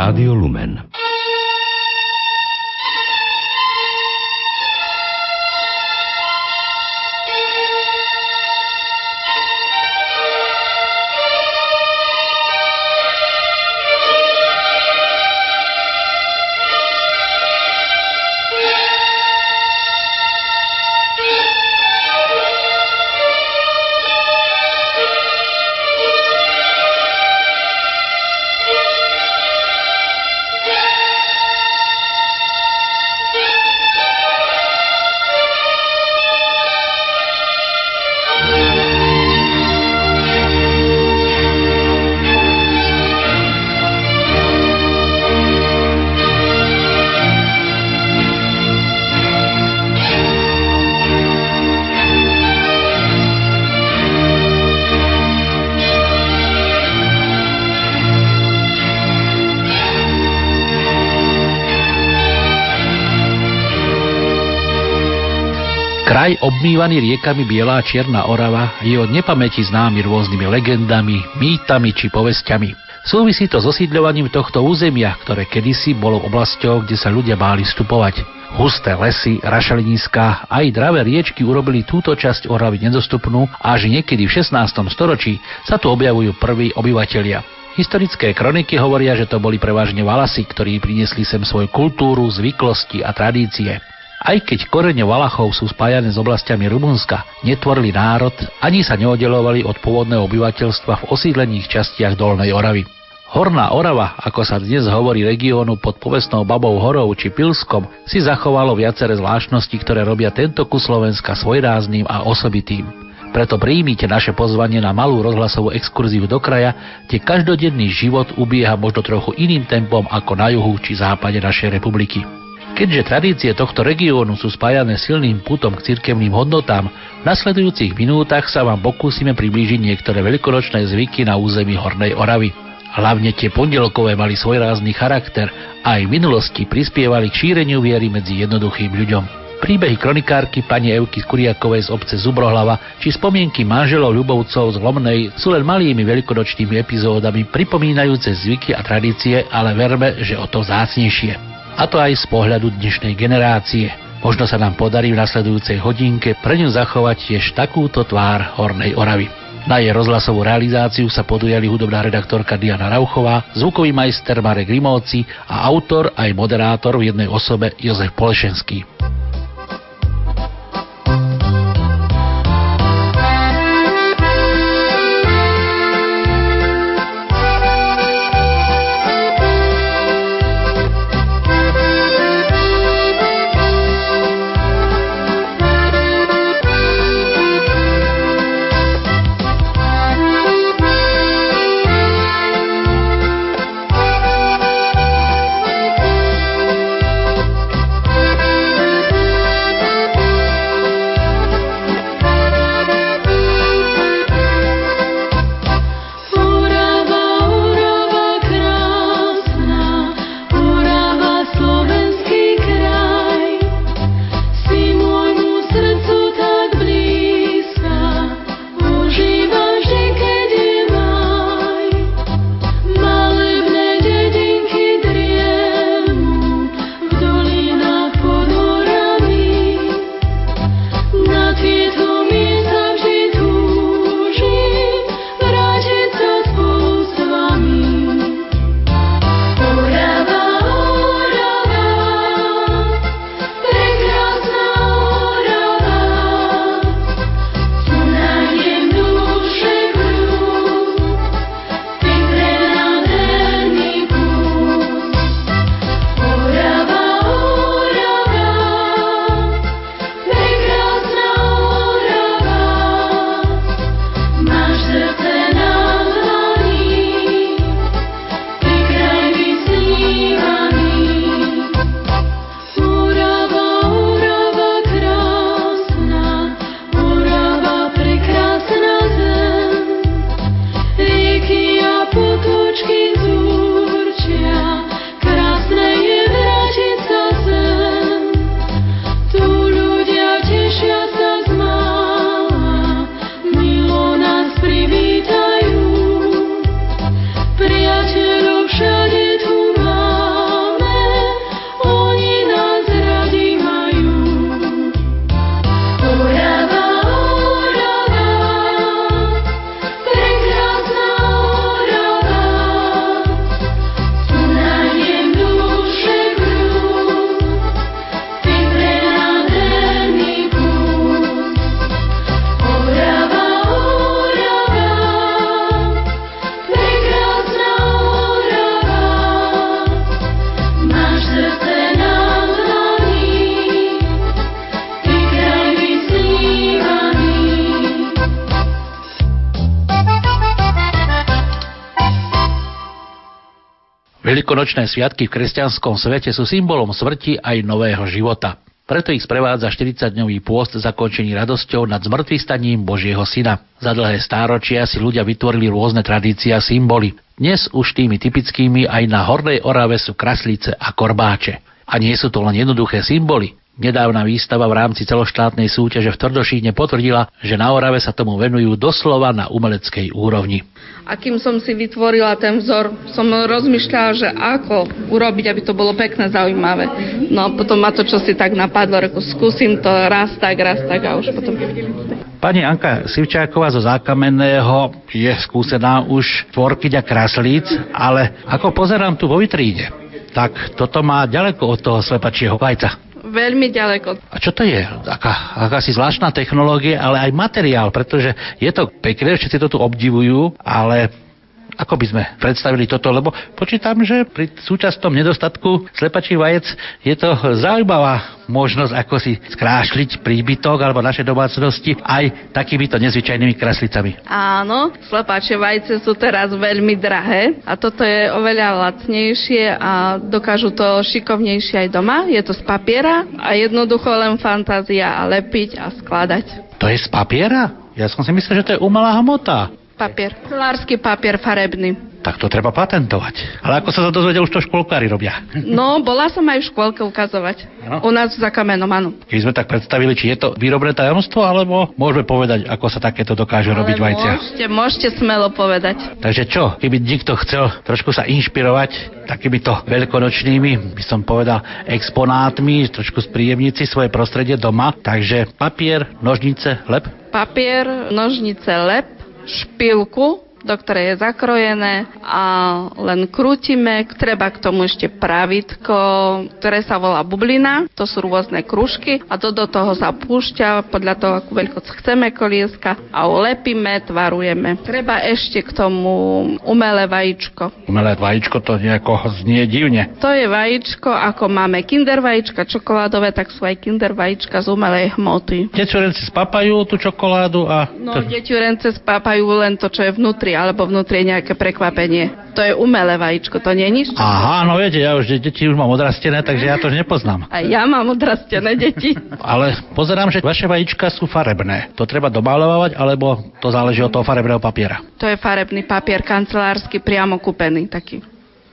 Rádio Lumen. Kraj obmývaný riekami Biela a Čierna Orava je od nepamäti známy rôznymi legendami, mýtami či povestiami. Súvisí to s osídľovaním tohto územia, ktoré kedysi bolo oblasťou, kde sa ľudia báli vstupovať. Husté lesy, rašeliniská aj dravé riečky urobili túto časť Oravy nedostupnú a až niekedy v 16. storočí sa tu objavujú prví obyvatelia. Historické kroniky hovoria, že to boli prevažne Valasy, ktorí priniesli sem svoju kultúru, zvyklosti a tradície. Aj keď korene Valachov sú spájane s oblastiami Rumunska, netvorili národ ani sa neoddelovali od pôvodného obyvateľstva v osídlených častiach Dolnej Oravy. Horná Orava, ako sa dnes hovorí regiónu pod povestnou Babou horou či Pilskom, si zachovalo viaceré zvláštnosti, ktoré robia tento kus Slovenska svojrázným a osobitým. Preto príjmite naše pozvanie na malú rozhlasovú exkurziu do kraja, kde každodenný život ubieha možno trochu iným tempom ako na juhu či západe našej republiky. Keďže tradície tohto regiónu sú spájané silným putom k cirkevným hodnotám, v nasledujúcich minútach sa vám pokúsime priblížiť niektoré veľkonočné zvyky na území Hornej Oravy. Hlavne tie pondelkové mali svoj rázny charakter a aj v minulosti prispievali k šíreniu viery medzi jednoduchým ľuďom. Príbehy kronikárky pani Evky Kuriakovej z obce Zubrohlava či spomienky manželov ľubovcov z Lomnej sú len malými veľkonočnými epizódami pripomínajúce zvyky a tradície, ale verme, že o to zácnejšie a to aj z pohľadu dnešnej generácie. Možno sa nám podarí v nasledujúcej hodinke pre ňu zachovať tiež takúto tvár Hornej Oravy. Na jej rozhlasovú realizáciu sa podujali hudobná redaktorka Diana Rauchová, zvukový majster Marek Rimovci a autor aj moderátor v jednej osobe Jozef Polešenský. Veľkonočné sviatky v kresťanskom svete sú symbolom smrti aj nového života. Preto ich sprevádza 40-dňový pôst zakončený radosťou nad zmrtvystaním Božieho syna. Za dlhé stáročia si ľudia vytvorili rôzne tradície a symboly. Dnes už tými typickými aj na Hornej Orave sú kraslice a korbáče. A nie sú to len jednoduché symboly. Nedávna výstava v rámci celoštátnej súťaže v Tvrdošíne potvrdila, že na Orave sa tomu venujú doslova na umeleckej úrovni. A kým som si vytvorila ten vzor, som rozmýšľala, že ako urobiť, aby to bolo pekné, zaujímavé. No a potom ma to čo si tak napadlo, reku, skúsim to raz tak, raz tak a už potom... Pani Anka Sivčáková zo Zákamenného je skúsená už tvorkyňa kraslíc, ale ako pozerám tu vo vitríne, tak toto má ďaleko od toho slepačieho vajca. Veľmi ďaleko. A čo to je? Aká, akási zvláštna technológia, ale aj materiál, pretože je to pekné, všetci to tu obdivujú, ale ako by sme predstavili toto, lebo počítam, že pri súčasnom nedostatku slepačí vajec je to zaujímavá možnosť, ako si skrášliť príbytok alebo naše domácnosti aj takýmito nezvyčajnými kraslicami. Áno, slepačie vajce sú teraz veľmi drahé a toto je oveľa lacnejšie a dokážu to šikovnejšie aj doma. Je to z papiera a jednoducho len fantázia a lepiť a skladať. To je z papiera? Ja som si myslel, že to je umelá hmota papier. Celársky papier farebný. Tak to treba patentovať. Ale ako sa to dozvedel, už to školkári robia. No, bola som aj v škôlke ukazovať. Ano? U nás za kamenom, áno. Keby sme tak predstavili, či je to výrobné tajomstvo, alebo môžeme povedať, ako sa takéto dokáže robiť vajcia. Môžete, môžete smelo povedať. Takže čo, keby niekto chcel trošku sa inšpirovať takýmito veľkonočnými, by som povedal, exponátmi, trošku spríjemniť si svoje prostredie doma. Takže papier, nožnice, lep. Papier, nožnice, lep, Espelco do ktorej je zakrojené a len krútime. Treba k tomu ešte pravitko, ktoré sa volá bublina. To sú rôzne kružky a to do toho sa púšťa podľa toho, akú veľkosť chceme kolieska a ulepíme, tvarujeme. Treba ešte k tomu umelé vajíčko. Umelé vajíčko to nejako znie divne. To je vajíčko, ako máme kinder vajíčka čokoládové, tak sú aj kinder vajíčka z umelej hmoty. Deťurence spápajú tú čokoládu a... No, deťurence spápajú len to, čo je vnútri vnútri, alebo vnútri je nejaké prekvapenie. To je umelé vajíčko, to nie je nič? Aha, no viete, ja už deti už mám odrastené, takže ja to nepoznám. A ja mám odrastené deti. Ale pozerám, že vaše vajíčka sú farebné. To treba dobalovať, alebo to záleží od toho farebného papiera? To je farebný papier kancelársky, priamo kúpený taký.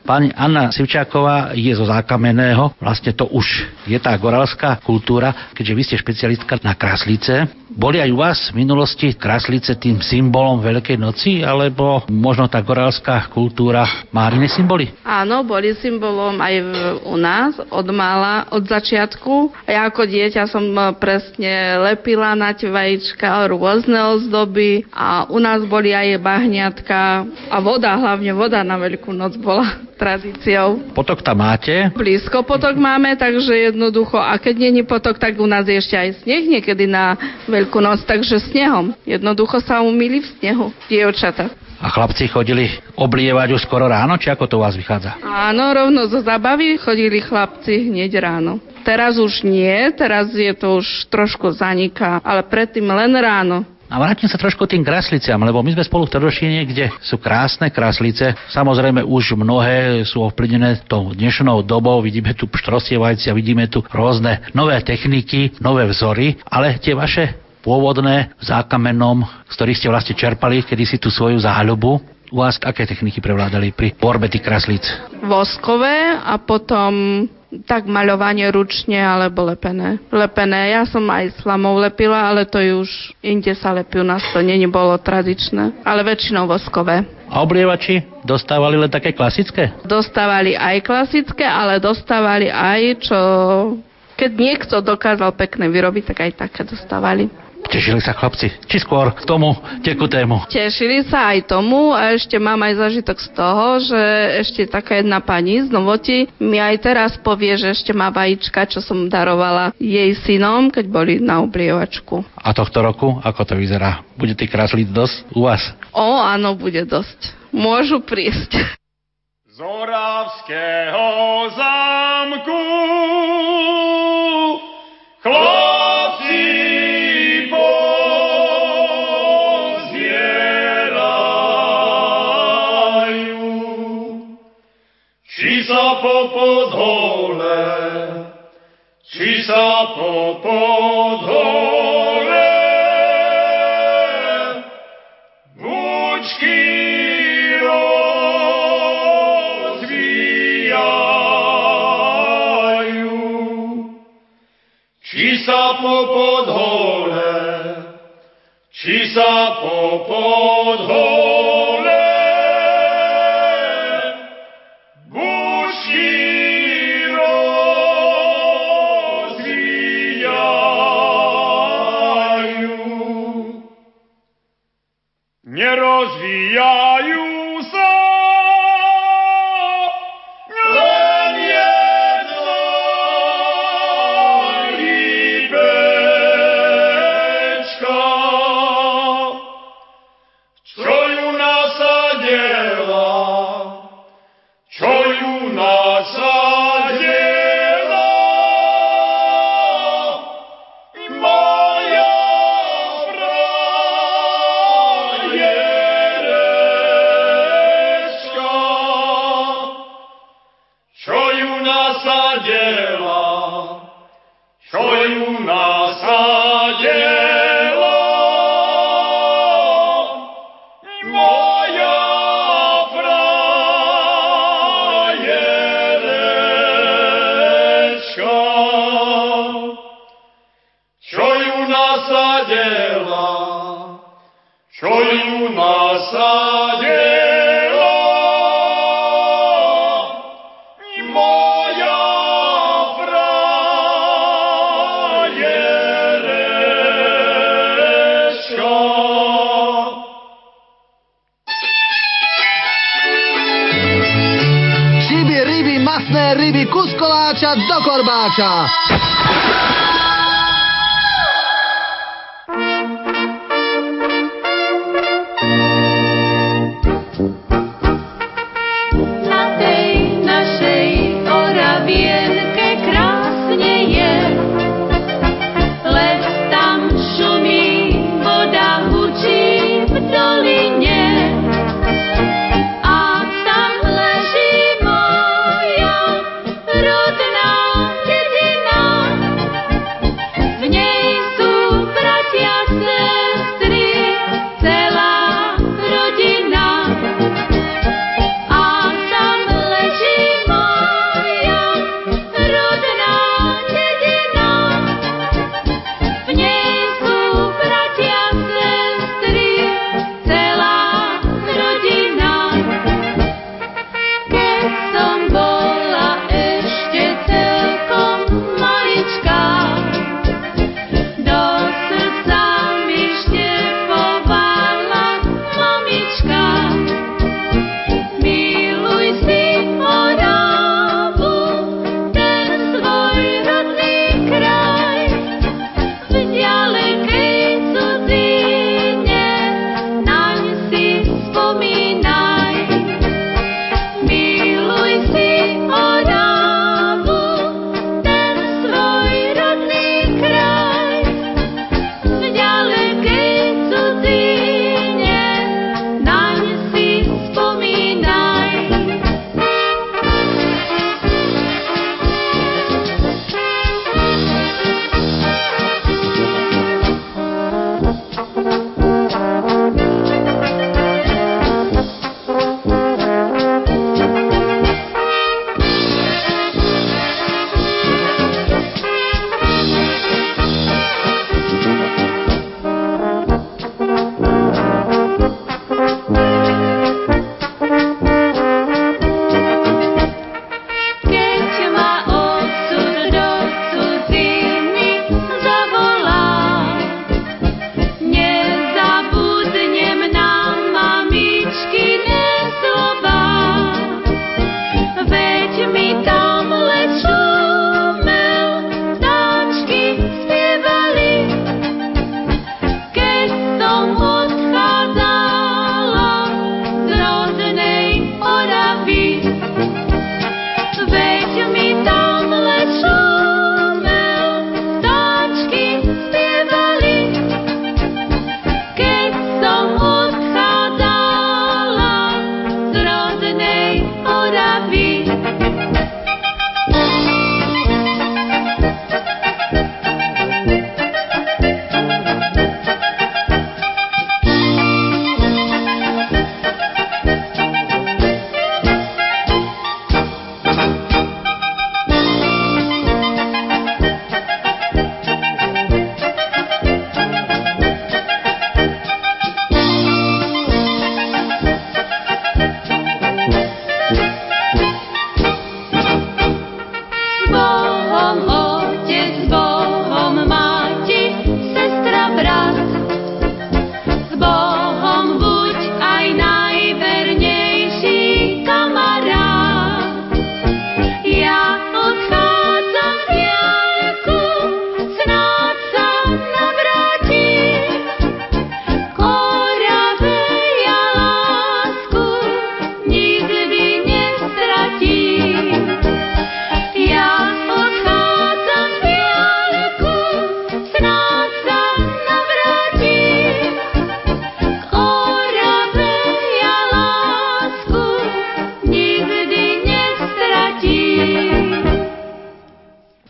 Pani Anna Sivčáková je zo zákamenného, vlastne to už je tá goralská kultúra, keďže vy ste špecialistka na kráslice. Boli aj u vás v minulosti kráslice tým symbolom Veľkej noci, alebo možno tá goralská kultúra má iné symboly? Áno, boli symbolom aj u nás od mála, od začiatku. Ja ako dieťa som presne lepila na vajíčka, rôzne ozdoby a u nás boli aj bahniatka a voda, hlavne voda na Veľkú noc bola tradíciou. Potok tam máte? Blízko potok máme, takže jednoducho, a keď není potok, tak u nás je ešte aj sneh niekedy na Veľkú noc, takže snehom. Jednoducho sa umýli v snehu, dievčata. A chlapci chodili oblievať už skoro ráno, či ako to u vás vychádza? Áno, rovno zo zabavy chodili chlapci hneď ráno. Teraz už nie, teraz je to už trošku zaniká, ale predtým len ráno. A vrátim sa trošku tým krasliciam, lebo my sme spolu v Trdošine, kde sú krásne kraslice. Samozrejme už mnohé sú ovplyvnené tou dnešnou dobou. Vidíme tu pštrosie vajcia, vidíme tu rôzne nové techniky, nové vzory, ale tie vaše pôvodné v zákamenom, z ktorých ste vlastne čerpali kedysi tú svoju záľubu, u vás aké techniky prevládali pri tvorbe tých kraslíc? Voskové a potom tak maľovanie ručne alebo lepené. Lepené. Ja som aj slamou lepila, ale to už inde sa lepí u nás, to není bolo tradičné, ale väčšinou voskové. A oblievači dostávali len také klasické? Dostávali aj klasické, ale dostávali aj čo... Keď niekto dokázal pekne vyrobiť, tak aj také dostávali. Tešili sa chlapci? Či skôr k tomu tekutému? Tešili sa aj tomu a ešte mám aj zažitok z toho, že ešte taká jedna pani z Novoti mi aj teraz povie, že ešte má vajíčka, čo som darovala jej synom, keď boli na oblievačku. A tohto roku, ako to vyzerá? Bude tých kráslic dosť u vás? O, áno, bude dosť. Môžu prísť. Z Oravského zámku chlapci podhole, či sa po podhole? Vúčky rozvíjajú. Či sa po podhole, či sa po podhole?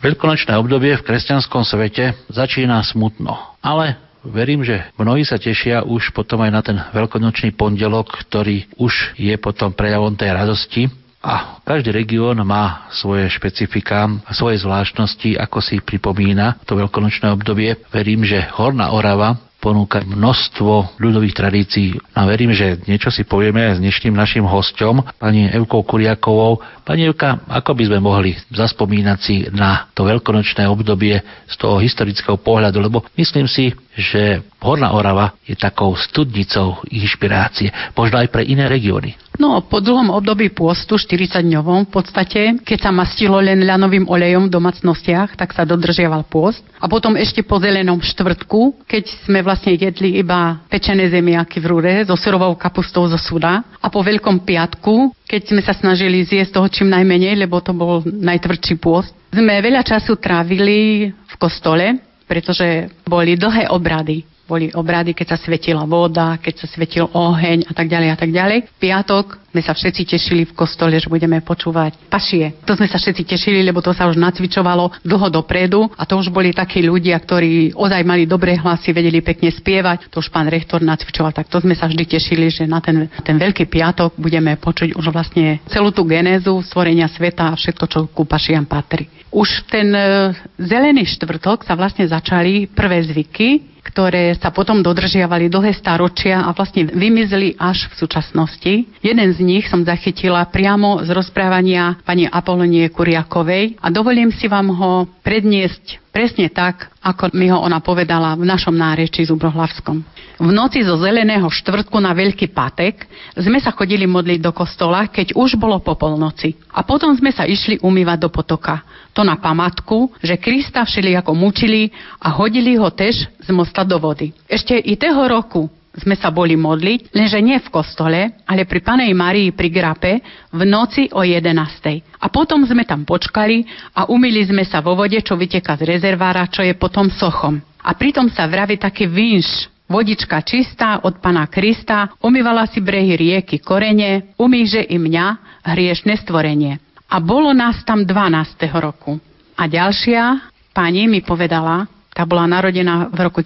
Veľkonočné obdobie v kresťanskom svete začína smutno, ale Verím, že mnohí sa tešia už potom aj na ten veľkonočný pondelok, ktorý už je potom prejavom tej radosti. A každý región má svoje špecifika, svoje zvláštnosti, ako si pripomína to veľkonočné obdobie. Verím, že Horná Orava ponúka množstvo ľudových tradícií. A verím, že niečo si povieme aj s dnešným našim hostom, pani Evkou Kuriakovou. Pani Evka, ako by sme mohli zaspomínať si na to veľkonočné obdobie z toho historického pohľadu, lebo myslím si, že Horná Orava je takou studnicou inšpirácie, možno aj pre iné regióny. No, po dlhom období pôstu, 40-dňovom v podstate, keď sa mastilo len ľanovým olejom v domácnostiach, tak sa dodržiaval pôst. A potom ešte po zelenom štvrtku, keď sme vlastne jedli iba pečené zemiaky v rúre so surovou kapustou zo suda. A po Veľkom piatku, keď sme sa snažili zjesť toho čím najmenej, lebo to bol najtvrdší pôst, sme veľa času trávili v kostole, pretože boli dlhé obrady boli obrady, keď sa svetila voda, keď sa svetil oheň a tak ďalej a tak ďalej. V piatok sme sa všetci tešili v kostole, že budeme počúvať pašie. To sme sa všetci tešili, lebo to sa už nacvičovalo dlho dopredu a to už boli takí ľudia, ktorí ozaj mali dobré hlasy, vedeli pekne spievať. To už pán rektor nacvičoval, tak to sme sa vždy tešili, že na ten, ten veľký piatok budeme počuť už vlastne celú tú genézu stvorenia sveta a všetko, čo ku pašiam patrí. Už ten e, zelený štvrtok sa vlastne začali prvé zvyky, ktoré sa potom dodržiavali dlhé staročia a vlastne vymizli až v súčasnosti. Jeden z nich som zachytila priamo z rozprávania pani Apolonie Kuriakovej a dovolím si vám ho predniesť presne tak, ako mi ho ona povedala v našom náreči Zubrohlavskom. V noci zo zeleného štvrtku na Veľký patek sme sa chodili modliť do kostola, keď už bolo po polnoci. A potom sme sa išli umývať do potoka. To na pamatku, že Krista všelijako mučili a hodili ho tež z mosta do vody. Ešte i toho roku sme sa boli modliť, lenže nie v kostole, ale pri Panej Marii pri Grape v noci o 11. A potom sme tam počkali a umýli sme sa vo vode, čo vyteká z rezervára, čo je potom sochom. A pritom sa vraví taký vinš, Vodička čistá od Pana Krista, umývala si brehy rieky korene, umýže i mňa, hriešne stvorenie. A bolo nás tam 12. roku. A ďalšia pani mi povedala, tá bola narodená v roku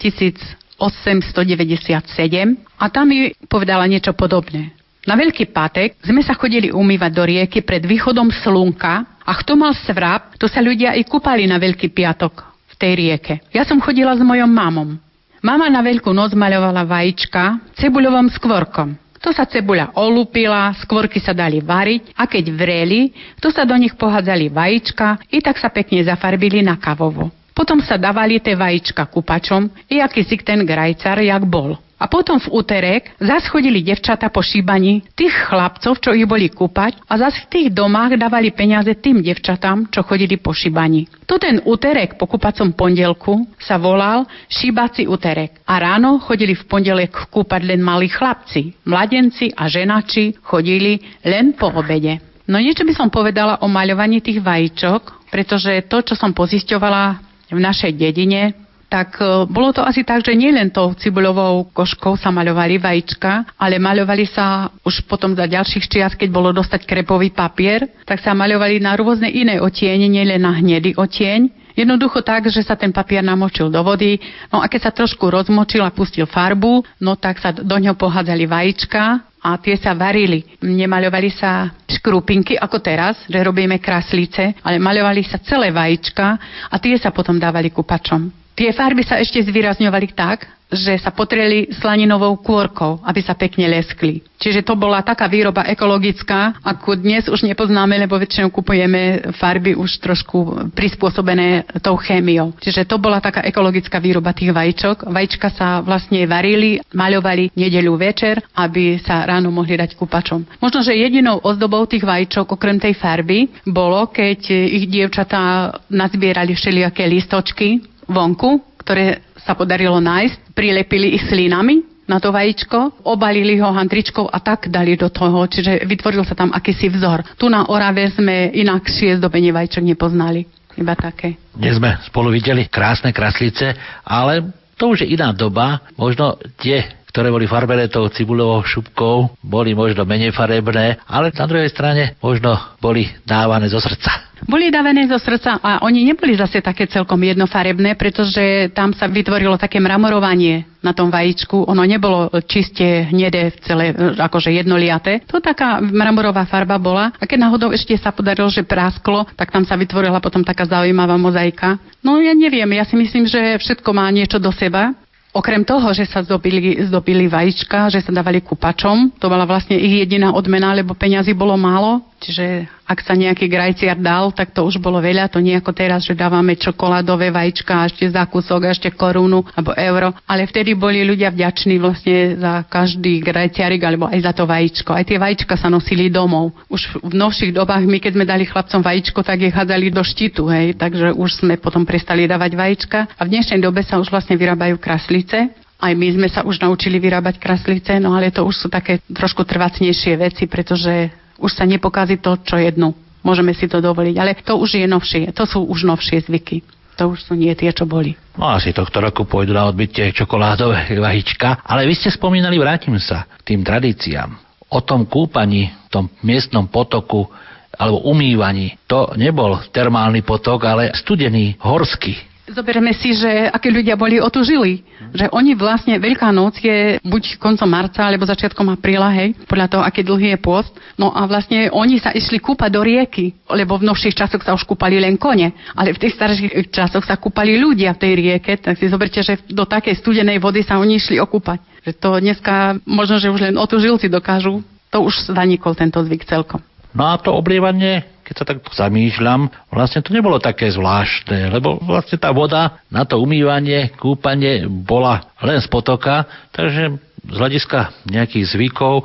1897 a tam mi povedala niečo podobné. Na Veľký pátek sme sa chodili umývať do rieky pred východom slunka a kto mal svrap, to sa ľudia i kúpali na Veľký piatok v tej rieke. Ja som chodila s mojom mamom. Mama na Veľkú noc maľovala vajíčka cebuľovom skvorkom. To sa cebuľa olúpila, skvorky sa dali variť a keď vreli, to sa do nich pohádzali vajíčka i tak sa pekne zafarbili na kavovo. Potom sa dávali tie vajíčka kupačom i aký si ten grajcar, jak bol. A potom v úterek zas chodili devčata po šíbaní tých chlapcov, čo ich boli kúpať a zas v tých domách dávali peniaze tým devčatám, čo chodili po šíbaní. To ten úterek po kúpacom pondelku sa volal šíbací úterek. A ráno chodili v pondelek kúpať len malí chlapci. Mladenci a ženači chodili len po obede. No niečo by som povedala o maľovaní tých vajíčok, pretože to, čo som pozisťovala v našej dedine, tak e, bolo to asi tak, že nielen tou cibuľovou koškou sa maľovali vajíčka, ale maľovali sa už potom za ďalších čias, keď bolo dostať krepový papier, tak sa maľovali na rôzne iné otieň, nielen na hnedý otieň. Jednoducho tak, že sa ten papier namočil do vody, no a keď sa trošku rozmočil a pustil farbu, no tak sa do ňoho pohádzali vajíčka a tie sa varili. Nemaľovali sa škrupinky ako teraz, že robíme kraslice, ale maľovali sa celé vajíčka a tie sa potom dávali kupačom. Tie farby sa ešte zvýrazňovali tak, že sa potreli slaninovou kôrkou, aby sa pekne leskli. Čiže to bola taká výroba ekologická, ako dnes už nepoznáme, lebo väčšinou kupujeme farby už trošku prispôsobené tou chémiou. Čiže to bola taká ekologická výroba tých vajíčok. Vajíčka sa vlastne varili, maľovali nedeľu večer, aby sa ráno mohli dať kúpačom. Možno, že jedinou ozdobou tých vajíčok, okrem tej farby, bolo, keď ich dievčatá nazbierali všelijaké listočky vonku, ktoré sa podarilo nájsť, prilepili ich slinami na to vajíčko, obalili ho handričkou a tak dali do toho, čiže vytvoril sa tam akýsi vzor. Tu na Orave sme inakšie zdobenie vajíčok nepoznali. Iba také. Dnes sme spolu videli krásne kraslice, ale to už je iná doba. Možno tie ktoré boli farbené tou cibulovou šupkou, boli možno menej farebné, ale na druhej strane možno boli dávané zo srdca. Boli dávané zo srdca a oni neboli zase také celkom jednofarebné, pretože tam sa vytvorilo také mramorovanie na tom vajíčku. Ono nebolo čiste hnedé, celé, akože jednoliaté. To taká mramorová farba bola. A keď náhodou ešte sa podarilo, že prásklo, tak tam sa vytvorila potom taká zaujímavá mozaika. No ja neviem, ja si myslím, že všetko má niečo do seba. Okrem toho, že sa zdobili, zdobili vajíčka, že sa dávali kupačom, to bola vlastne ich jediná odmena, lebo peňazí bolo málo, čiže ak sa nejaký grajciar dal, tak to už bolo veľa, to nie ako teraz, že dávame čokoládové vajíčka ešte za kúsok, ešte korunu alebo euro, ale vtedy boli ľudia vďační vlastne za každý grajciarik alebo aj za to vajíčko. Aj tie vajíčka sa nosili domov. Už v novších dobách my, keď sme dali chlapcom vajíčko, tak ich hádzali do štítu, hej, takže už sme potom prestali dávať vajíčka. A v dnešnej dobe sa už vlastne vyrábajú kraslice. Aj my sme sa už naučili vyrábať kraslice, no ale to už sú také trošku trvacnejšie veci, pretože už sa nepokazí to, čo jednu. Môžeme si to dovoliť, ale to už je novšie, to sú už novšie zvyky. To už sú nie tie, čo boli. No asi tohto roku pôjdu na odbytie čokoládové vajíčka, ale vy ste spomínali, vrátim sa k tým tradíciám. O tom kúpaní, v tom miestnom potoku alebo umývaní, to nebol termálny potok, ale studený, horský. Zoberme si, že aké ľudia boli otužili. Že oni vlastne, Veľká noc je buď koncom marca, alebo začiatkom apríla, hej, podľa toho, aký dlhý je post. No a vlastne oni sa išli kúpať do rieky, lebo v novších časoch sa už kúpali len kone, ale v tých starších časoch sa kúpali ľudia v tej rieke, tak si zoberte, že do takej studenej vody sa oni išli okúpať. Že to dneska možno, že už len otužilci dokážu, to už zanikol tento zvyk celkom. No a to oblievanie keď sa takto zamýšľam, vlastne to nebolo také zvláštne, lebo vlastne tá voda na to umývanie, kúpanie bola len z potoka, takže z hľadiska nejakých zvykov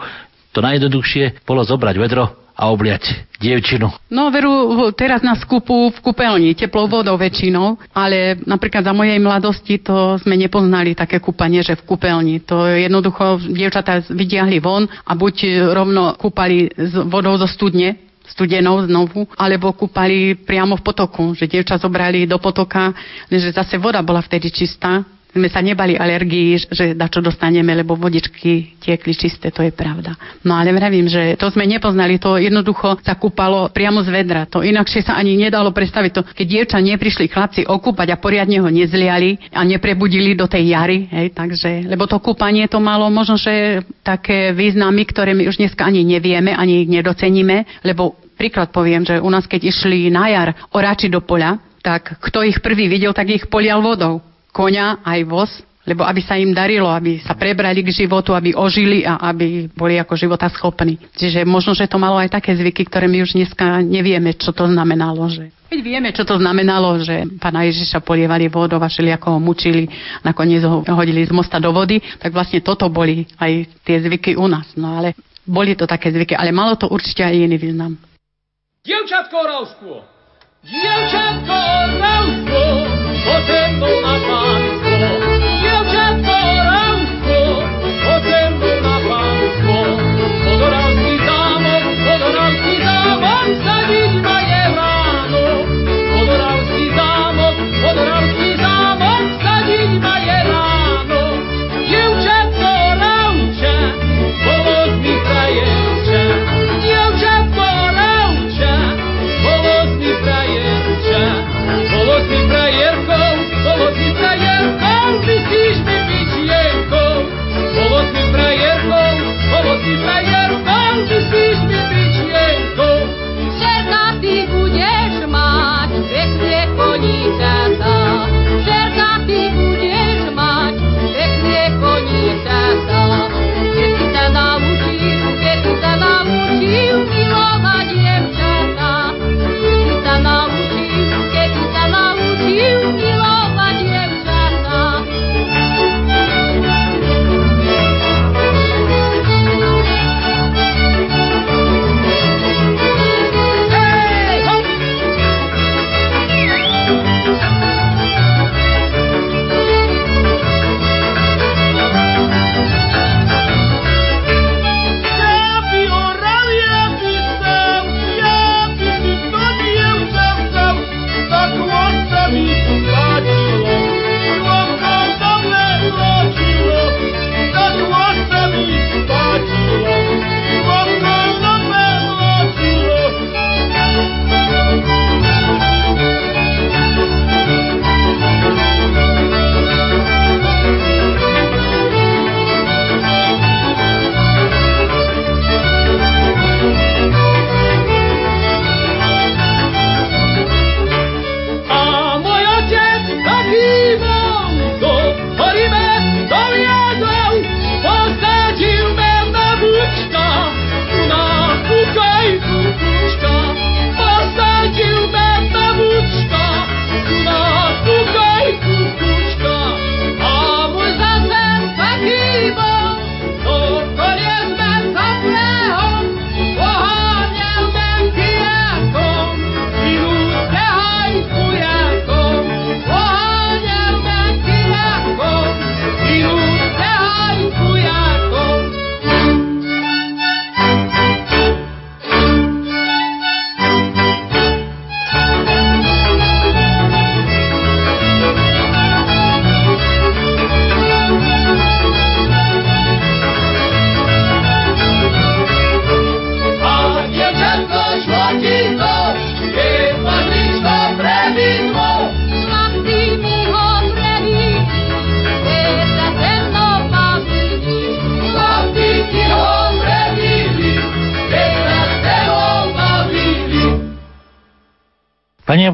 to najjednoduchšie bolo zobrať vedro a obliať dievčinu. No veru, teraz na skupu v kúpeľni, teplou vodou väčšinou, ale napríklad za mojej mladosti to sme nepoznali také kúpanie, že v kúpeľni. To jednoducho dievčatá vydiahli von a buď rovno kúpali s vodou zo studne, studenou znovu, alebo kúpali priamo v potoku, že dievča zobrali do potoka, že zase voda bola vtedy čistá, sme sa nebali alergii, že da čo dostaneme, lebo vodičky tiekli čisté, to je pravda. No ale vravím, že to sme nepoznali, to jednoducho sa kúpalo priamo z vedra. To inakšie sa ani nedalo predstaviť. To, keď dievča neprišli chlapci okúpať a poriadne ho nezliali a neprebudili do tej jary, hej, takže, lebo to kúpanie to malo možno, že také významy, ktoré my už dneska ani nevieme, ani ich nedoceníme, lebo príklad poviem, že u nás keď išli na jar oráči do poľa, tak kto ich prvý videl, tak ich polial vodou koňa aj voz, lebo aby sa im darilo, aby sa prebrali k životu, aby ožili a aby boli ako života schopní. Čiže možno, že to malo aj také zvyky, ktoré my už dneska nevieme, čo to znamenalo. Že... Keď vieme, čo to znamenalo, že pána Ježiša polievali vodou a ako ho mučili, nakoniec ho hodili z mosta do vody, tak vlastne toto boli aj tie zvyky u nás. No ale boli to také zvyky, ale malo to určite aj iný význam. Dievčatko Rausko! Dievčatko Rausko! Potem to na pánstvo! Dievčatko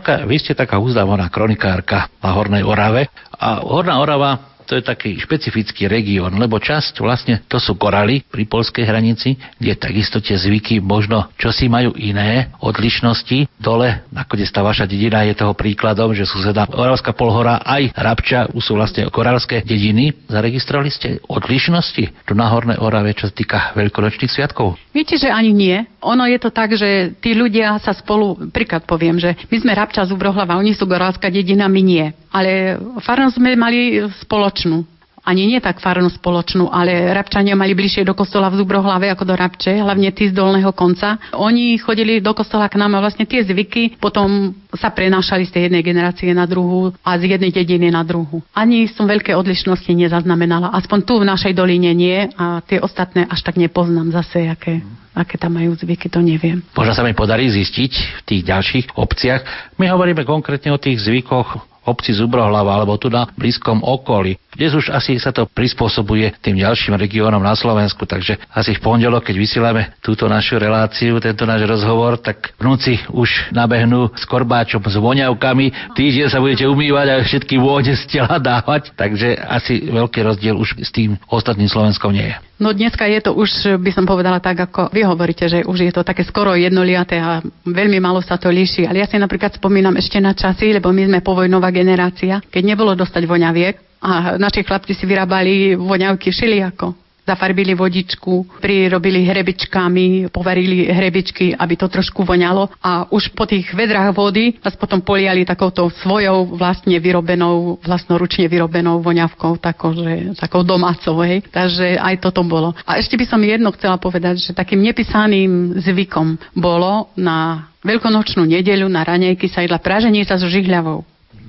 Pani Evka, vy ste taká uzdávaná kronikárka na Hornej Orave. A Horná Orava to je taký špecifický región, lebo časť vlastne to sú koraly pri polskej hranici, kde takisto tie zvyky možno čosi majú iné odlišnosti. Dole, nakoniec tá vaša dedina je toho príkladom, že suseda Oravská polhora aj Rabča sú vlastne koralské dediny. Zaregistrovali ste odlišnosti tu na Hornej Orave, čo sa týka veľkonočných sviatkov? Viete, že ani nie. Ono je to tak, že tí ľudia sa spolu, príklad poviem, že my sme Rabča z Ubrohlava, oni sú Goralská dedina, my nie. Ale farnosť sme mali spoločnú ani nie tak farnú spoločnú, ale Rabčania mali bližšie do kostola v Zubrohlave ako do Rabče, hlavne tí z dolného konca. Oni chodili do kostola k nám a vlastne tie zvyky potom sa prenášali z tej jednej generácie na druhú a z jednej dediny na druhú. Ani som veľké odlišnosti nezaznamenala, aspoň tu v našej doline nie a tie ostatné až tak nepoznám zase, aké aké tam majú zvyky, to neviem. Možno sa mi podarí zistiť v tých ďalších obciach. My hovoríme konkrétne o tých zvykoch obci Zubrohlava alebo tu na blízkom okolí. Dnes už asi sa to prispôsobuje tým ďalším regiónom na Slovensku, takže asi v pondelok, keď vysielame túto našu reláciu, tento náš rozhovor, tak vnúci už nabehnú s korbáčom, s voňavkami, týždeň sa budete umývať a všetky vône z tela dávať, takže asi veľký rozdiel už s tým ostatným Slovenskom nie je. No dneska je to už, by som povedala tak, ako vy hovoríte, že už je to také skoro jednoliaté a veľmi malo sa to líši. Ale ja si napríklad spomínam ešte na časy, lebo my sme povojnová generácia, keď nebolo dostať voňaviek a naši chlapci si vyrábali voňavky všelijako zafarbili vodičku, prirobili hrebičkami, povarili hrebičky, aby to trošku voňalo a už po tých vedrách vody nás potom poliali takouto svojou vlastne vyrobenou, vlastnoručne vyrobenou voňavkou, takou, že, takou domácou, hej. Takže aj toto bolo. A ešte by som jedno chcela povedať, že takým nepísaným zvykom bolo na Veľkonočnú nedeľu na raňajky sa jedla praženica so žihľavou.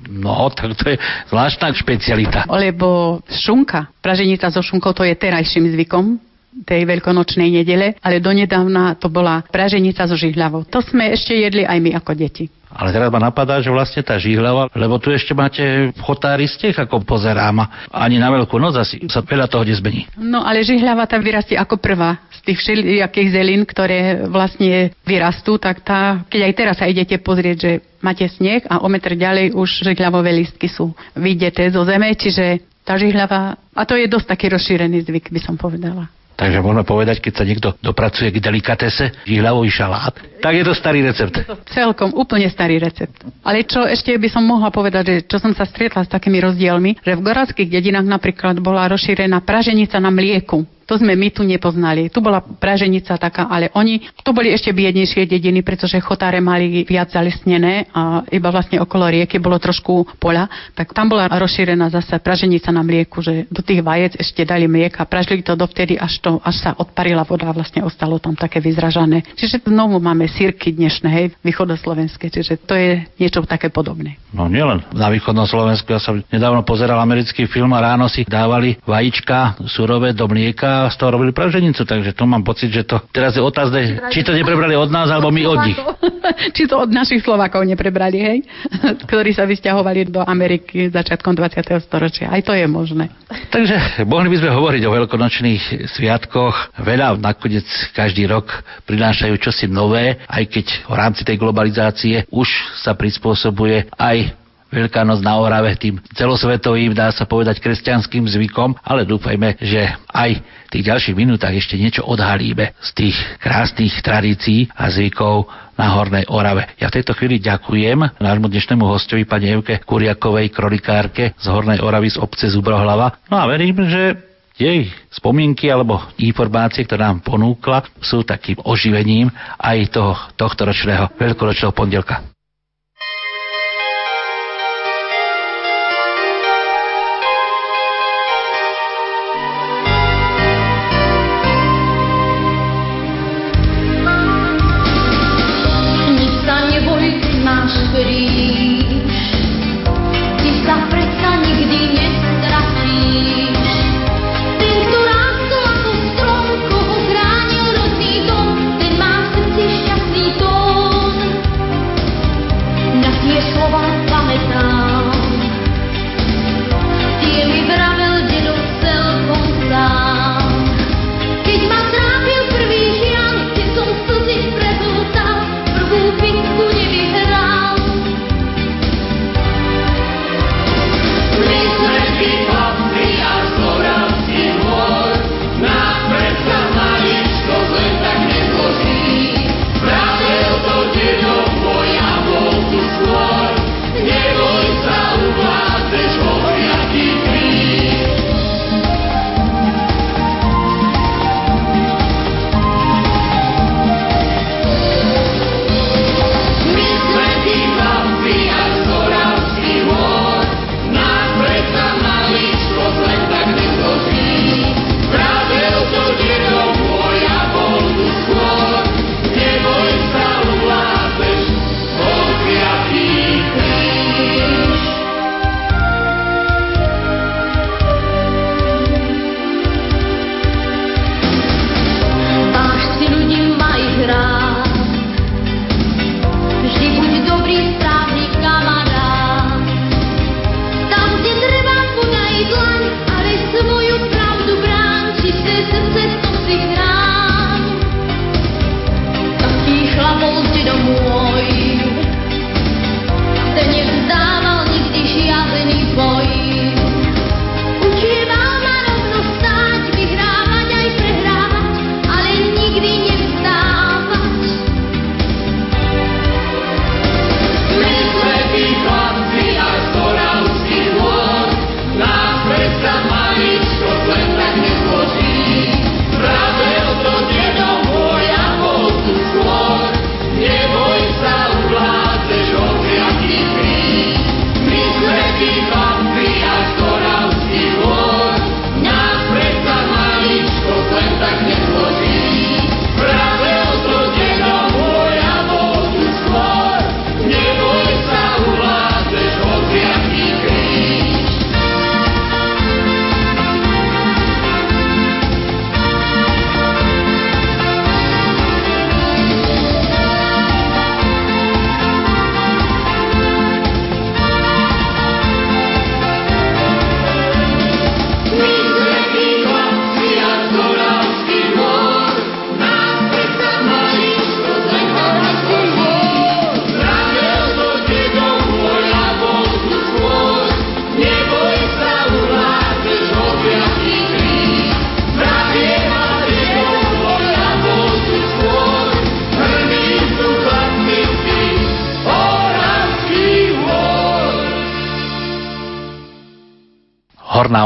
No, tak to je zvláštna špecialita. Lebo šunka, praženica so šunkou, to je terajším zvykom tej veľkonočnej nedele, ale donedávna to bola praženica so žihľavou. To sme ešte jedli aj my ako deti. Ale teraz ma napadá, že vlastne tá žihľava, lebo tu ešte máte chotári stech, ako pozerám. Ani na veľkú noc asi sa veľa toho nezmení. No ale žihľava tam vyrastie ako prvá z tých všelijakých zelín, ktoré vlastne vyrastú, tak tá, keď aj teraz sa idete pozrieť, že máte sneh a o metr ďalej už žihľavové listky sú vidieté zo zeme, čiže tá žihľava, a to je dosť taký rozšírený zvyk, by som povedala. Takže môžeme povedať, keď sa niekto dopracuje k delikatese, žihľavový šalát, tak je to starý recept. Celkom úplne starý recept. Ale čo ešte by som mohla povedať, že čo som sa stretla s takými rozdielmi, že v goralských dedinách napríklad bola rozšírená praženica na mlieku. To sme my tu nepoznali. Tu bola praženica taká, ale oni, to boli ešte biednejšie dediny, pretože chotáre mali viac zalesnené a iba vlastne okolo rieky bolo trošku poľa, tak tam bola rozšírená zase praženica na mlieku, že do tých vajec ešte dali mlieka, pražili to dovtedy, až, to, až sa odparila voda a vlastne ostalo tam také vyzražané. Čiže znovu máme sírky dnešné, hej, východoslovenské, čiže to je niečo také podobné. No nielen na východnom Slovensku, ja som nedávno pozeral americký film a ráno si dávali vajíčka surové do mlieka a z toho robili praženicu, takže to mám pocit, že to teraz je otázne, či to neprebrali od nás, alebo my od nich. či to od našich Slovákov neprebrali, hej? Ktorí sa vysťahovali do Ameriky začiatkom 20. storočia. Aj to je možné. Takže mohli by sme hovoriť o veľkonočných sviatkoch. Veľa nakoniec každý rok prinášajú čosi nové, aj keď v rámci tej globalizácie už sa prispôsobuje aj Veľká noc na Orave tým celosvetovým, dá sa povedať, kresťanským zvykom, ale dúfajme, že aj v tých ďalších minútach ešte niečo odhalíme z tých krásnych tradícií a zvykov na Hornej Orave. Ja v tejto chvíli ďakujem nášmu dnešnému hostovi, pani Evke Kuriakovej, kronikárke z Hornej Oravy z obce Zubrohlava. No a verím, že jej spomienky alebo informácie, ktoré nám ponúkla, sú takým oživením aj toho tohto ročného veľkoročného pondelka.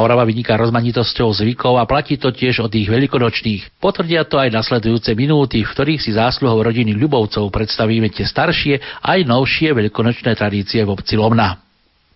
Horná Orava vyniká rozmanitosťou zvykov a platí to tiež od tých veľkonočných. Potvrdia to aj nasledujúce minúty, v ktorých si zásluhou rodiny Ľubovcov predstavíme tie staršie aj novšie veľkonočné tradície v obci Lomna.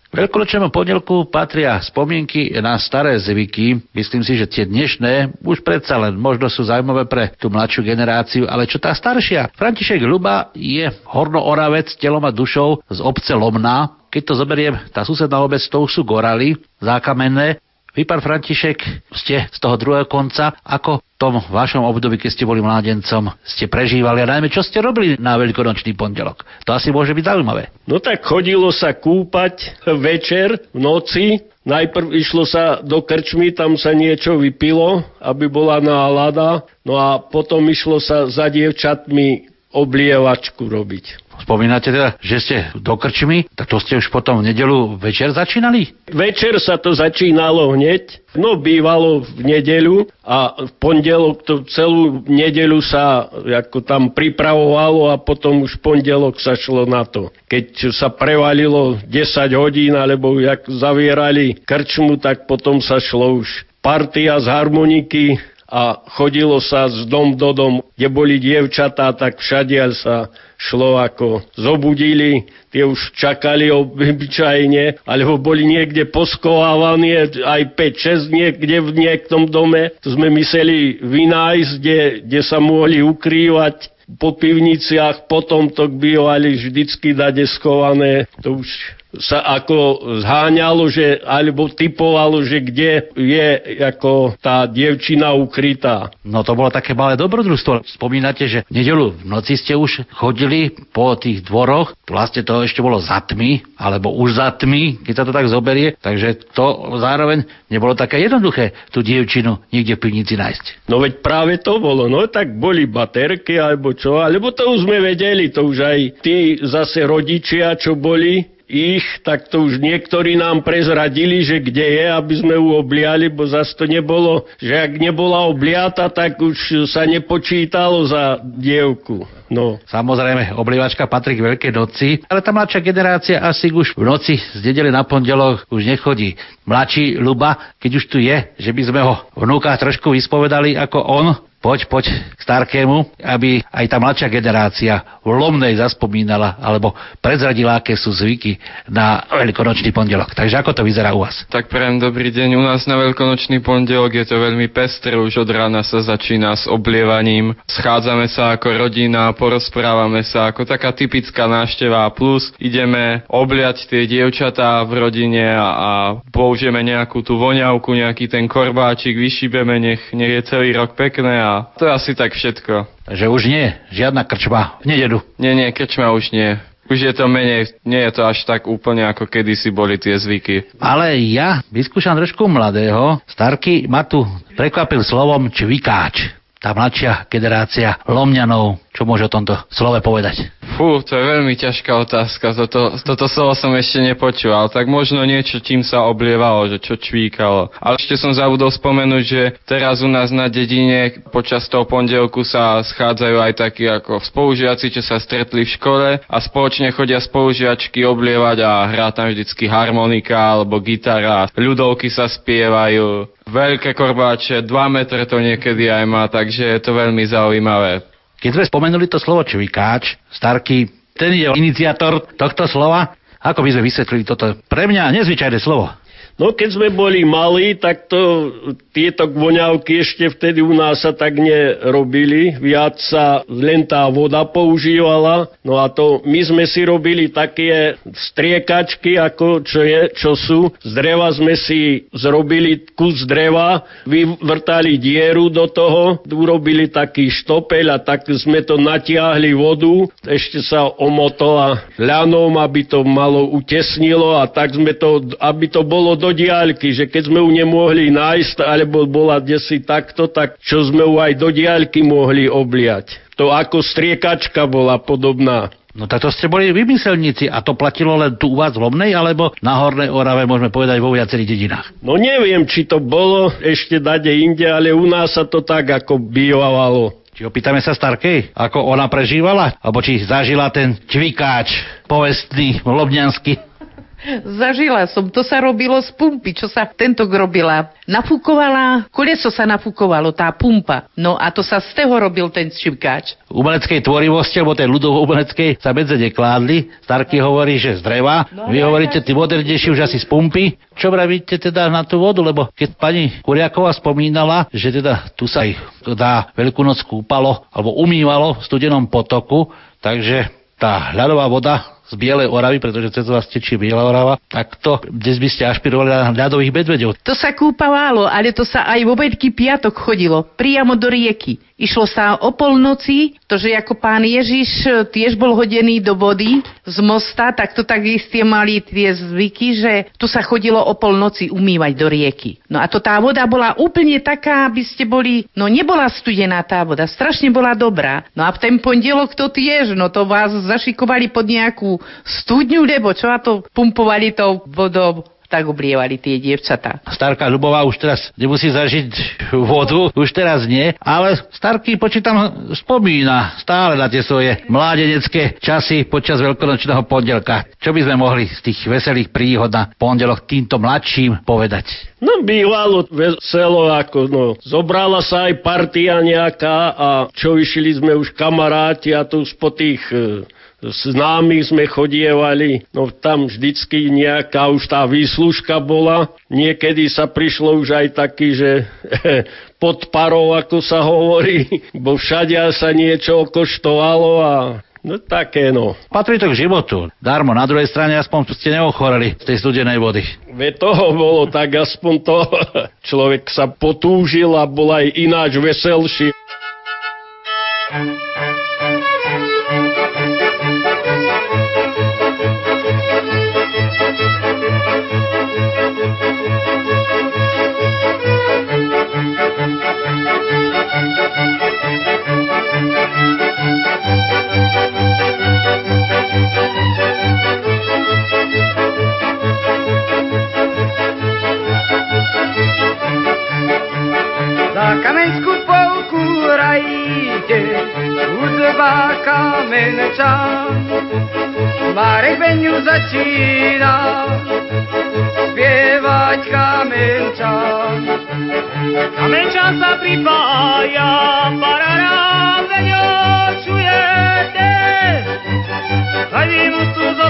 Veľkonočnému pondelku patria spomienky na staré zvyky. Myslím si, že tie dnešné už predsa len možno sú zaujímavé pre tú mladšiu generáciu, ale čo tá staršia? František Ľuba je hornooravec telom a dušou z obce Lomná. Keď to zoberiem, tá susedná obec, to sú goraly, zákamenné. Vy, pán František, ste z toho druhého konca. Ako v tom vašom období, keď ste boli mládencom, ste prežívali a najmä čo ste robili na veľkonočný pondelok? To asi môže byť zaujímavé. No tak chodilo sa kúpať večer, v noci. Najprv išlo sa do krčmy, tam sa niečo vypilo, aby bola nálada. No a potom išlo sa za dievčatmi oblievačku robiť. Spomínate teda, že ste do krčmy, tak to ste už potom v nedelu večer začínali? Večer sa to začínalo hneď, no bývalo v nedeľu a v pondelok to celú nedeľu sa ako tam pripravovalo a potom už pondelok sa šlo na to. Keď sa prevalilo 10 hodín alebo jak zavierali krčmu, tak potom sa šlo už partia z harmoniky a chodilo sa z dom do dom, kde boli dievčatá, tak všade sa šlo ako zobudili, tie už čakali obyčajne, alebo boli niekde poskovávaní, aj 5-6 niekde v niektom dome. To sme mysleli vynájsť, kde, kde sa mohli ukrývať po pivniciach, potom to bývali vždycky dade skované. To už sa ako zháňalo, že, alebo typovalo, že kde je ako tá dievčina ukrytá. No to bolo také malé dobrodružstvo. Spomínate, že v nedelu v noci ste už chodili po tých dvoroch, vlastne to ešte bolo za tmy, alebo už za tmy, keď sa to tak zoberie, takže to zároveň nebolo také jednoduché tú dievčinu niekde v pivnici nájsť. No veď práve to bolo, no tak boli baterky alebo čo, alebo to už sme vedeli, to už aj tí zase rodičia, čo boli, ich, tak to už niektorí nám prezradili, že kde je, aby sme ju obliali, bo zase to nebolo, že ak nebola obliata, tak už sa nepočítalo za dievku. No. Samozrejme, oblievačka patrí k Veľkej noci, ale tá mladšia generácia asi už v noci z nedele na pondelok už nechodí. Mladší Luba, keď už tu je, že by sme ho vnúka trošku vyspovedali ako on, poď, poď k Starkému, aby aj tá mladšia generácia v Lomnej zaspomínala alebo predzradila, aké sú zvyky na veľkonočný pondelok. Takže ako to vyzerá u vás? Tak prajem dobrý deň. U nás na veľkonočný pondelok je to veľmi pestré. Už od rána sa začína s oblievaním. Schádzame sa ako rodina, porozprávame sa ako taká typická návšteva. Plus ideme obliať tie dievčatá v rodine a, a použijeme nejakú tú voňavku, nejaký ten korbáčik, vyšibeme, nech, nech je celý rok pekné a to je asi tak všetko. Takže už nie, žiadna krčma v nededu. Nie, nie, krčma už nie. Už je to menej, nie je to až tak úplne ako kedysi boli tie zvyky. Ale ja vyskúšam trošku mladého. Starky ma tu prekvapil slovom čvikáč. tá mladšia generácia Lomňanov, čo môže o tomto slove povedať? Fú, to je veľmi ťažká otázka. Toto, toto slovo som ešte nepočúval. Tak možno niečo, čím sa oblievalo, že čo čvíkalo. Ale ešte som zabudol spomenúť, že teraz u nás na dedine počas toho pondelku sa schádzajú aj takí ako spolužiaci, čo sa stretli v škole a spoločne chodia spolužiačky oblievať a hrá tam vždycky harmonika alebo gitara. Ľudovky sa spievajú. Veľké korbáče, 2 metre to niekedy aj má, takže je to veľmi zaujímavé. Keď sme spomenuli to slovo čvikáč, Starky, ten je iniciátor tohto slova. Ako by sme vysvetlili toto pre mňa nezvyčajné slovo? No keď sme boli malí, tak to, tieto voňavky ešte vtedy u nás sa tak nerobili. Viac sa len tá voda používala. No a to my sme si robili také striekačky, ako čo, je, čo sú. Z dreva sme si zrobili kus dreva, vyvrtali dieru do toho, urobili taký štopeľ a tak sme to natiahli vodu. Ešte sa omotola ľanom, aby to malo utesnilo a tak sme to, aby to bolo do diaľky, že keď sme ju nemohli nájsť, alebo bola desi takto, tak čo sme ju aj do diaľky mohli obliať. To ako striekačka bola podobná. No tak to ste boli vymyselníci a to platilo len tu u vás v Lomnej, alebo na Hornej Orave môžeme povedať vo viacerých dedinách? No neviem, či to bolo ešte dade inde, ale u nás sa to tak ako bývalo. Či opýtame sa Starkej, ako ona prežívala? Alebo či zažila ten čvikáč povestný, lobňanský? Zažila som, to sa robilo z pumpy, čo sa tento robila. Nafúkovala, koleso sa nafúkovalo, tá pumpa. No a to sa z toho robil ten čivkáč. umeleckej tvorivosti, alebo tej ľudovo-umeleckej sa medze nekládli. Starky hovorí, že z dreva. No, Vy hovoríte, tí modernejší už asi z pumpy. Čo vravíte teda na tú vodu? Lebo keď pani Kuriaková spomínala, že teda tu sa ich dá Veľkú noc kúpalo, alebo umývalo v studenom potoku, takže tá ľadová voda z Bielej Oravy, pretože cez vás tečie Biela Orava, tak to dnes by ste ašpirovali na ľadových medvedov. To sa kúpavalo, ale to sa aj vo Veľký piatok chodilo, priamo do rieky. Išlo sa o polnoci, to, že ako pán Ježiš e, tiež bol hodený do vody z mosta, tak to tak isté mali tie zvyky, že tu sa chodilo o polnoci umývať do rieky. No a to tá voda bola úplne taká, aby ste boli, no nebola studená tá voda, strašne bola dobrá. No a v ten pondelok to tiež, no to vás zašikovali pod nejakú studňu, lebo čo a to pumpovali tou vodou tak oblievali tie dievčatá. Starka Ľubová už teraz nemusí zažiť vodu, už teraz nie, ale Starky počítam spomína stále na tie svoje mládenecké časy počas veľkonočného pondelka. Čo by sme mohli z tých veselých príhod na pondelok týmto mladším povedať? No bývalo veselo, ako no, zobrala sa aj partia nejaká a čo išli sme už kamaráti a tu spod tých e, známych sme chodievali, no tam vždycky nejaká už tá výslužka bola. Niekedy sa prišlo už aj taký, že pod parou, ako sa hovorí, bo všade sa niečo okoštovalo a no také no. Patrí to k životu. Darmo, na druhej strane aspoň ste neochoreli z tej studenej vody. Ve toho bolo tak aspoň to, človek sa potúžil a bol aj ináč veselší. Za kamensku polku rajte, hudba kamenča. Marek Beňu začína spievať kamenča. Kamenča sa pripája, parará, Beňo, čujete? Hľadí mu tu zo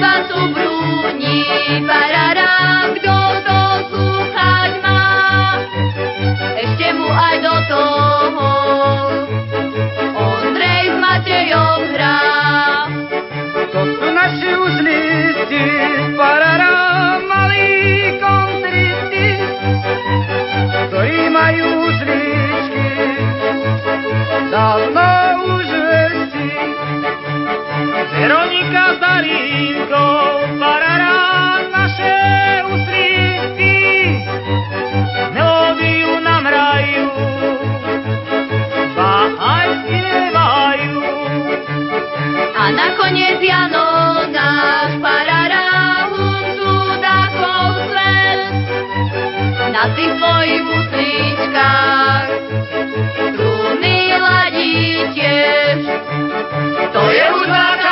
Mati na basu husličkách. Struny ladí tiež, to je hudba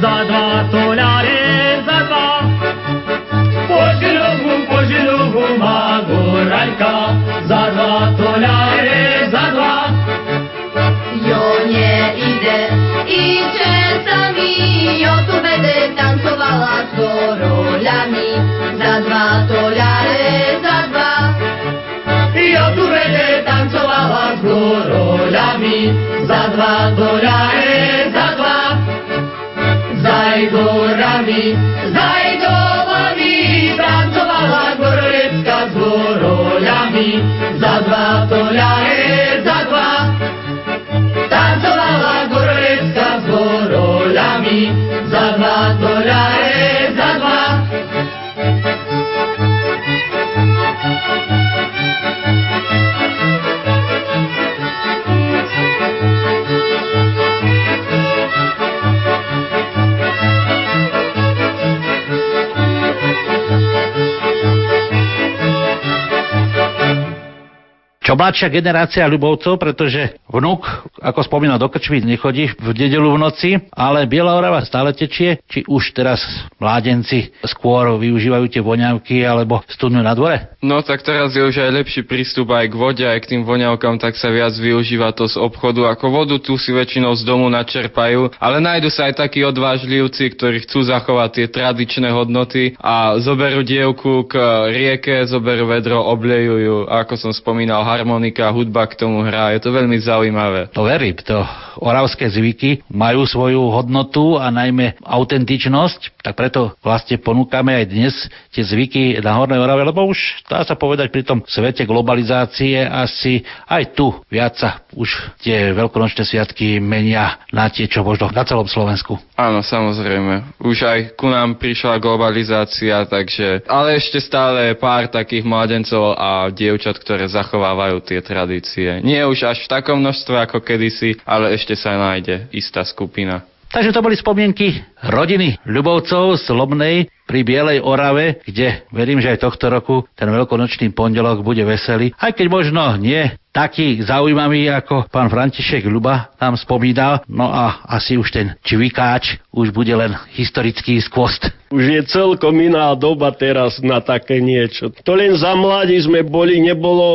za dva doľare, za dva. Požrubu, požrubu má goralka za dva doľare, za dva. Jo nejde, idzie sami, jo tu będę tancowała z goroľami. Za dwa dolary, za dwa. Ja tu będę tancowała z górolami Za dwa dolary, górami, za idolami Tancowała górolewska z górolami Za dwa dolary, mladšia generácia ľubovcov, pretože vnúk, ako spomínal, do krčmy nechodí v nedelu v noci, ale Biela Orava stále tečie, či už teraz mládenci skôr využívajú tie voňavky alebo studňu na dvore? No tak teraz je už aj lepší prístup aj k vode, aj k tým voňavkám, tak sa viac využíva to z obchodu. Ako vodu tu si väčšinou z domu načerpajú, ale nájdu sa aj takí odvážlivci, ktorí chcú zachovať tie tradičné hodnoty a zoberú dievku k rieke, zoberú vedro, oblejú ju. A ako som spomínal, harmonika, hudba k tomu hrá. Je to veľmi zaujímavé. To verím, to oravské zvyky majú svoju hodnotu a najmä autentičnosť, tak preto vlastne ponúkame aj dnes tie zvyky na Hornej Orave, lebo už dá sa povedať pri tom svete globalizácie asi aj tu viac sa už tie veľkonočné sviatky menia na tie, čo možno na celom Slovensku. Áno, samozrejme. Už aj ku nám prišla globalizácia, takže... Ale ešte stále pár takých mladencov a dievčat, ktoré zachovávajú tie tradície. Nie už až v takom množstve ako kedysi, ale ešte sa nájde istá skupina. Takže to boli spomienky rodiny Ľubovcov z Lobnej pri Bielej Orave, kde verím, že aj tohto roku ten veľkonočný pondelok bude veselý. Aj keď možno nie taký zaujímavý, ako pán František Ľuba nám spomínal. No a asi už ten čvikáč už bude len historický skvost. Už je celkom iná doba teraz na také niečo. To len za mladí sme boli, nebolo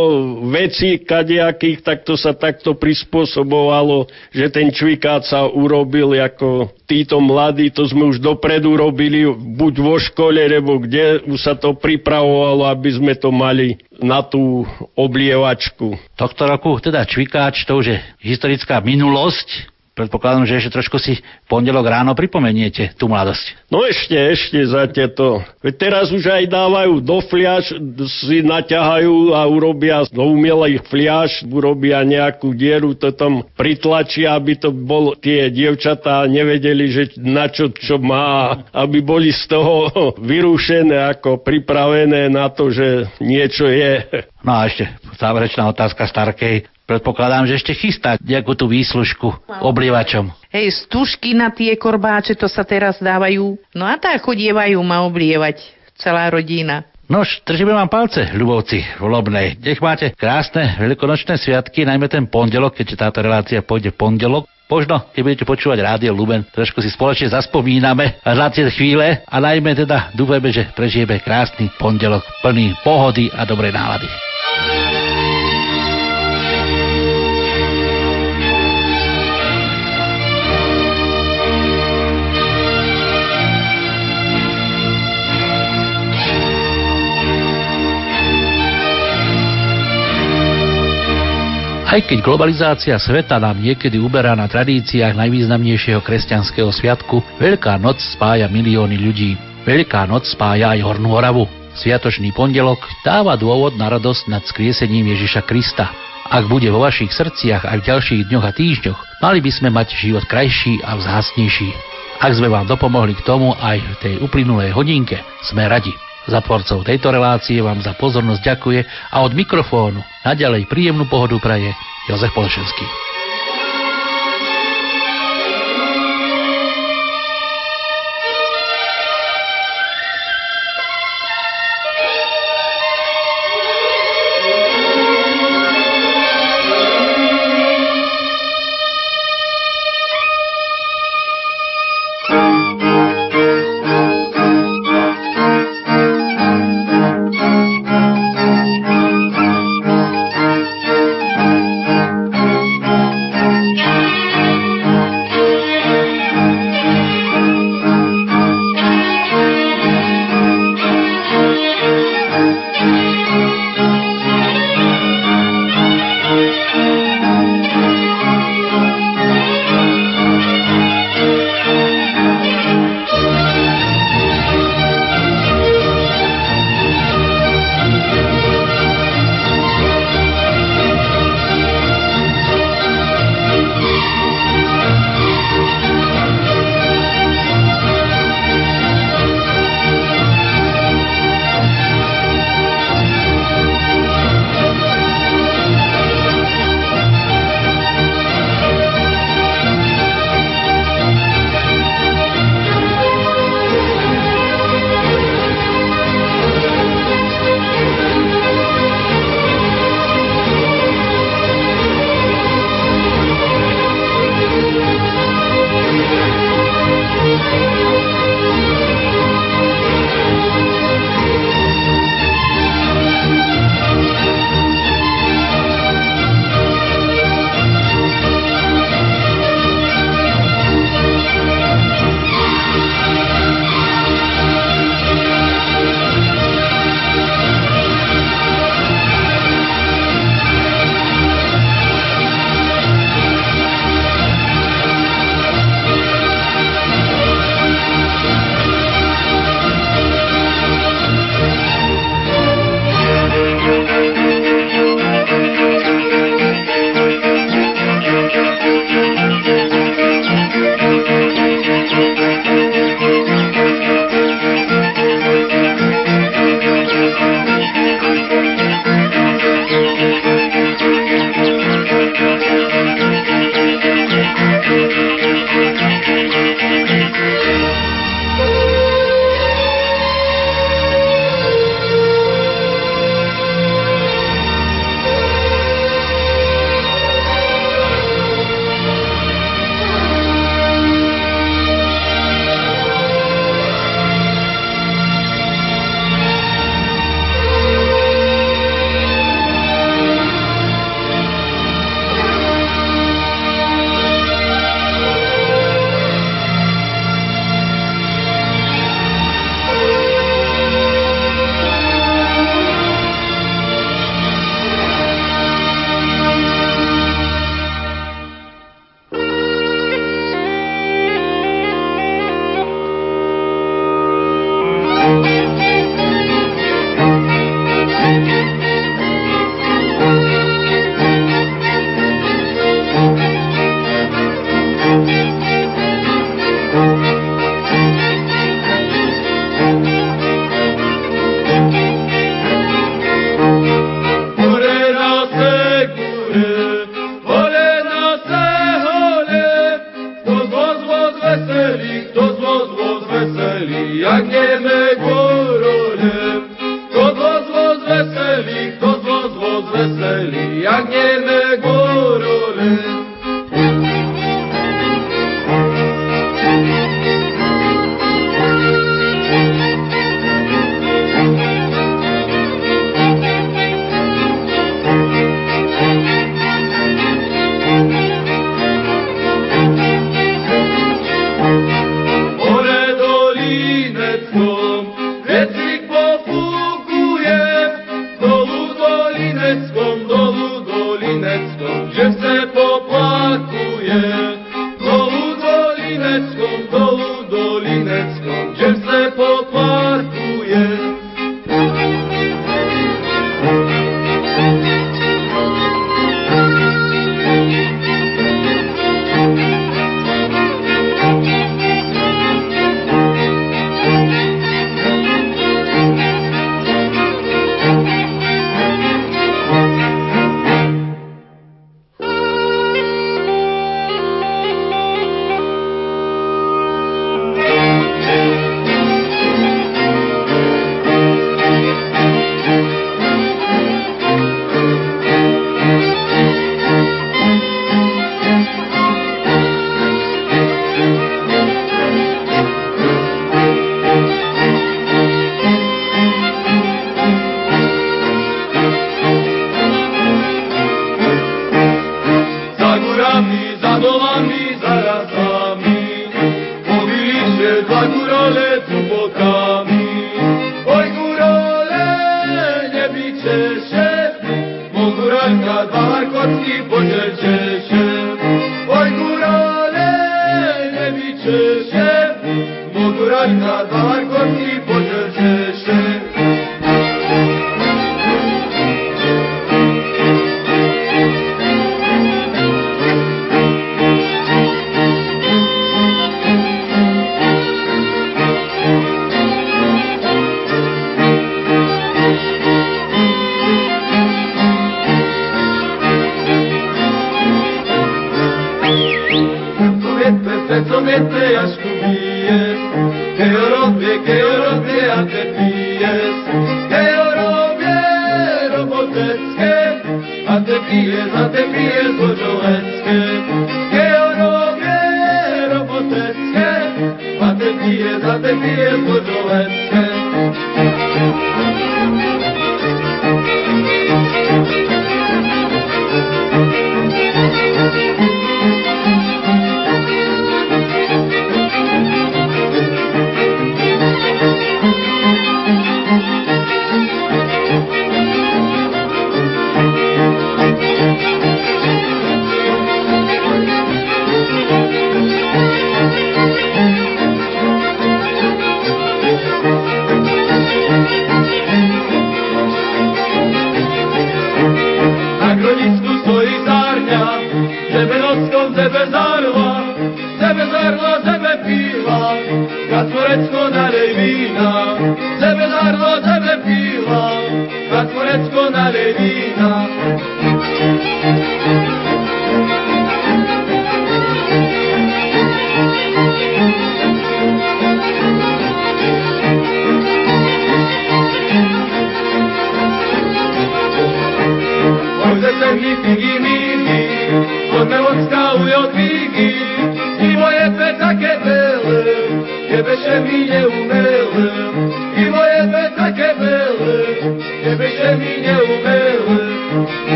veci kadejakých, tak to sa takto prispôsobovalo, že ten čvikát sa urobil ako títo mladí, to sme už dopredu robili, buď vo škole, nebo kde už sa to pripravovalo, aby sme to mali na tú oblievačku. Tohto roku teda čvikáč, to už je historická minulosť, Predpokladám, že ešte trošku si pondelok ráno pripomeniete tú mladosť. No ešte, ešte za tieto. Veď teraz už aj dávajú do fliaž, si naťahajú a urobia do umelých fliaž, urobia nejakú dieru, to tam pritlačia, aby to bol, tie dievčatá nevedeli, že na čo, čo má, aby boli z toho vyrušené, ako pripravené na to, že niečo je. No a ešte záverečná otázka Starkej. Predpokladám, že ešte chystá nejakú tú výslužku oblievačom. Hej, stužky na tie korbáče, to sa teraz dávajú. No a tak chodievajú ma oblievať celá rodina. Nož, držíme vám palce, ľubovci v Lobnej. Nech máte krásne veľkonočné sviatky, najmä ten pondelok, keďže táto relácia pôjde pondelok. Možno, keď budete počúvať rádio Lumen, trošku si spoločne zaspomíname na tie chvíle a najmä teda dúfajme, že prežijeme krásny pondelok plný pohody a dobrej nálady. Aj keď globalizácia sveta nám niekedy uberá na tradíciách najvýznamnejšieho kresťanského sviatku, Veľká noc spája milióny ľudí. Veľká noc spája aj Hornú Oravu. Sviatočný pondelok dáva dôvod na radosť nad skriesením Ježiša Krista. Ak bude vo vašich srdciach aj v ďalších dňoch a týždňoch, mali by sme mať život krajší a vzácnejší. Ak sme vám dopomohli k tomu aj v tej uplynulej hodinke, sme radi. Za tvorcov tejto relácie vám za pozornosť ďakuje a od mikrofónu naďalej príjemnú pohodu praje Jozef Polšenský.